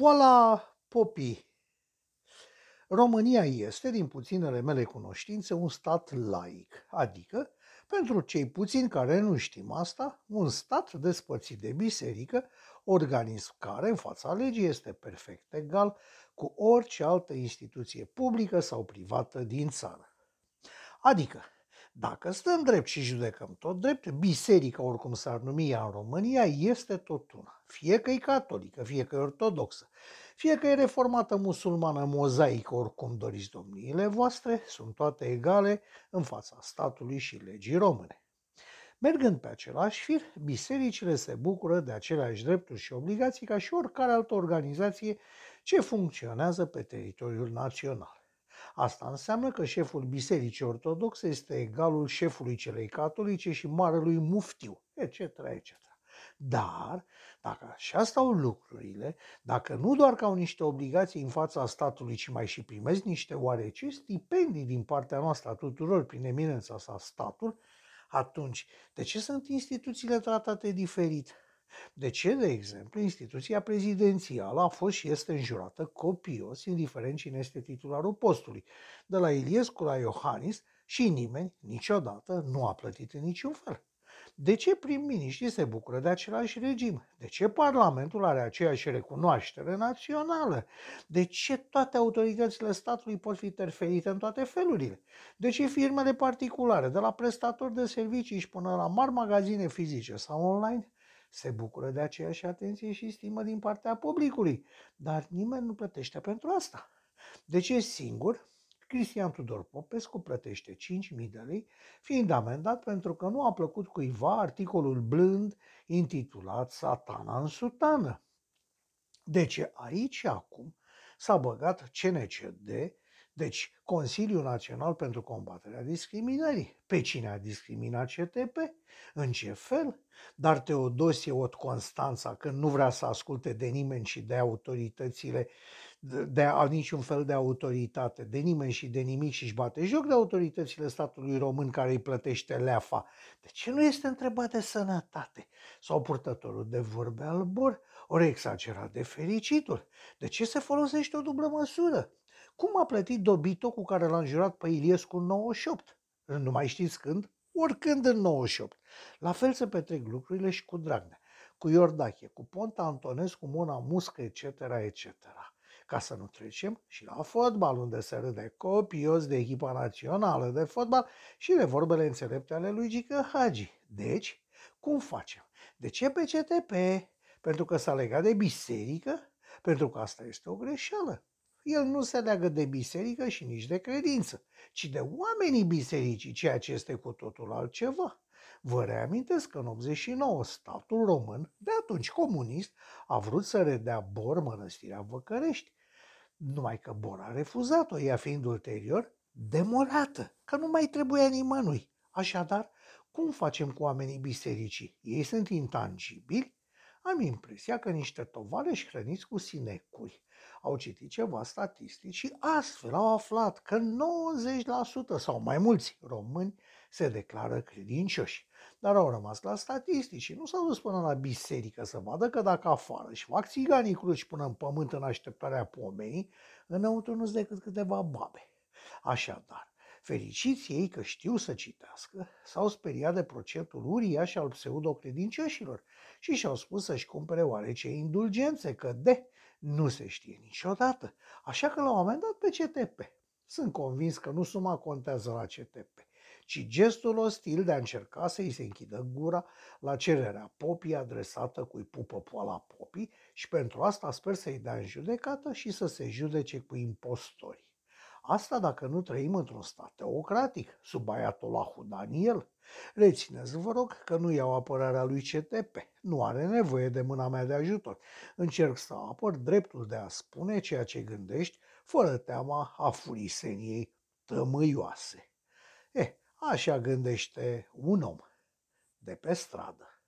Poala popii. România este, din puținele mele cunoștințe, un stat laic, adică, pentru cei puțini care nu știm asta, un stat despărțit de biserică, organism care, în fața legii, este perfect egal cu orice altă instituție publică sau privată din țară. Adică, dacă stăm drept și judecăm tot drept, biserica, oricum s-ar numi ea în România, este tot una. Fie că e catolică, fie că e ortodoxă, fie că e reformată musulmană, mozaică, oricum doriți domniile voastre, sunt toate egale în fața statului și legii române. Mergând pe același fir, bisericile se bucură de aceleași drepturi și obligații ca și oricare altă organizație ce funcționează pe teritoriul național. Asta înseamnă că șeful Bisericii Ortodoxe este egalul șefului celei catolice și marelui muftiu, etc., etc. Dar, dacă așa stau lucrurile, dacă nu doar că au niște obligații în fața statului, ci mai și primesc niște oarece stipendii din partea noastră a tuturor prin eminența sa statul, atunci de ce sunt instituțiile tratate diferit? De ce, de exemplu, instituția prezidențială a fost și este înjurată copios, indiferent cine este titularul postului, de la Iliescu la Iohannis și nimeni niciodată nu a plătit în niciun fel? De ce prim-miniștrii se bucură de același regim? De ce Parlamentul are aceeași recunoaștere națională? De ce toate autoritățile statului pot fi terferite în toate felurile? De ce firmele particulare, de la prestatori de servicii și până la mari magazine fizice sau online, se bucură de aceeași atenție și stimă din partea publicului, dar nimeni nu plătește pentru asta. De ce singur, Cristian Tudor Popescu plătește 5.000 de lei, fiind amendat pentru că nu a plăcut cuiva articolul blând intitulat Satana în sutană. ce aici și acum s-a băgat CNCD, deci Consiliul Național pentru Combaterea Discriminării. Pe cine a discriminat CTP? În ce fel? Dar Teodosie Ot Constanța, când nu vrea să asculte de nimeni și de autoritățile, de, de a niciun fel de autoritate, de nimeni și de nimic și își bate joc de autoritățile statului român care îi plătește leafa, de ce nu este întrebat de sănătate? Sau purtătorul de vorbe albor, ori exagerat de fericitul? De ce se folosește o dublă măsură? Cum a plătit Dobito cu care l-a înjurat pe Iliescu în 98? Nu mai știți când? Oricând în 98. La fel se petrec lucrurile și cu Dragnea, cu Iordache, cu Ponta Antonescu, Mona Muscă, etc., etc. Ca să nu trecem și la fotbal, unde se râde copios de echipa națională de fotbal și de vorbele înțelepte ale lui Gică Hagi. Deci, cum facem? De ce pe CTP? Pentru că s-a legat de biserică? Pentru că asta este o greșeală. El nu se leagă de biserică și nici de credință, ci de oamenii bisericii, ceea ce este cu totul altceva. Vă reamintesc că în 89 statul român, de atunci comunist, a vrut să redea Bor mănăstirea Văcărești, numai că Bor a refuzat-o, ea fiind ulterior demolată, că nu mai trebuia nimănui. Așadar, cum facem cu oamenii bisericii? Ei sunt intangibili? Am impresia că niște tovarăși hrăniți cu sinecuri au citit ceva statistici și astfel au aflat că 90% sau mai mulți români se declară credincioși. Dar au rămas la statistici și nu s-au dus până la biserică să vadă că dacă afară și fac țiganii cruci până în pământ în așteptarea pomenii, înăuntru nu-s decât câteva babe. Așadar, Fericiți ei că știu să citească, s-au speriat de procentul uriaș al pseudocredincioșilor și și-au spus să-și cumpere oarece indulgențe, că de nu se știe niciodată. Așa că l-au amendat pe CTP. Sunt convins că nu suma contează la CTP, ci gestul ostil de a încerca să-i se închidă gura la cererea popii adresată cui pupă poala popii și pentru asta sper să-i dea în judecată și să se judece cu impostorii. Asta dacă nu trăim într-un stat teocratic, sub Ayatollahul Daniel. Rețineți, vă rog, că nu iau apărarea lui CTP. Nu are nevoie de mâna mea de ajutor. Încerc să apăr dreptul de a spune ceea ce gândești, fără teama afuriseniei tămâioase. Eh, așa gândește un om de pe stradă. thank you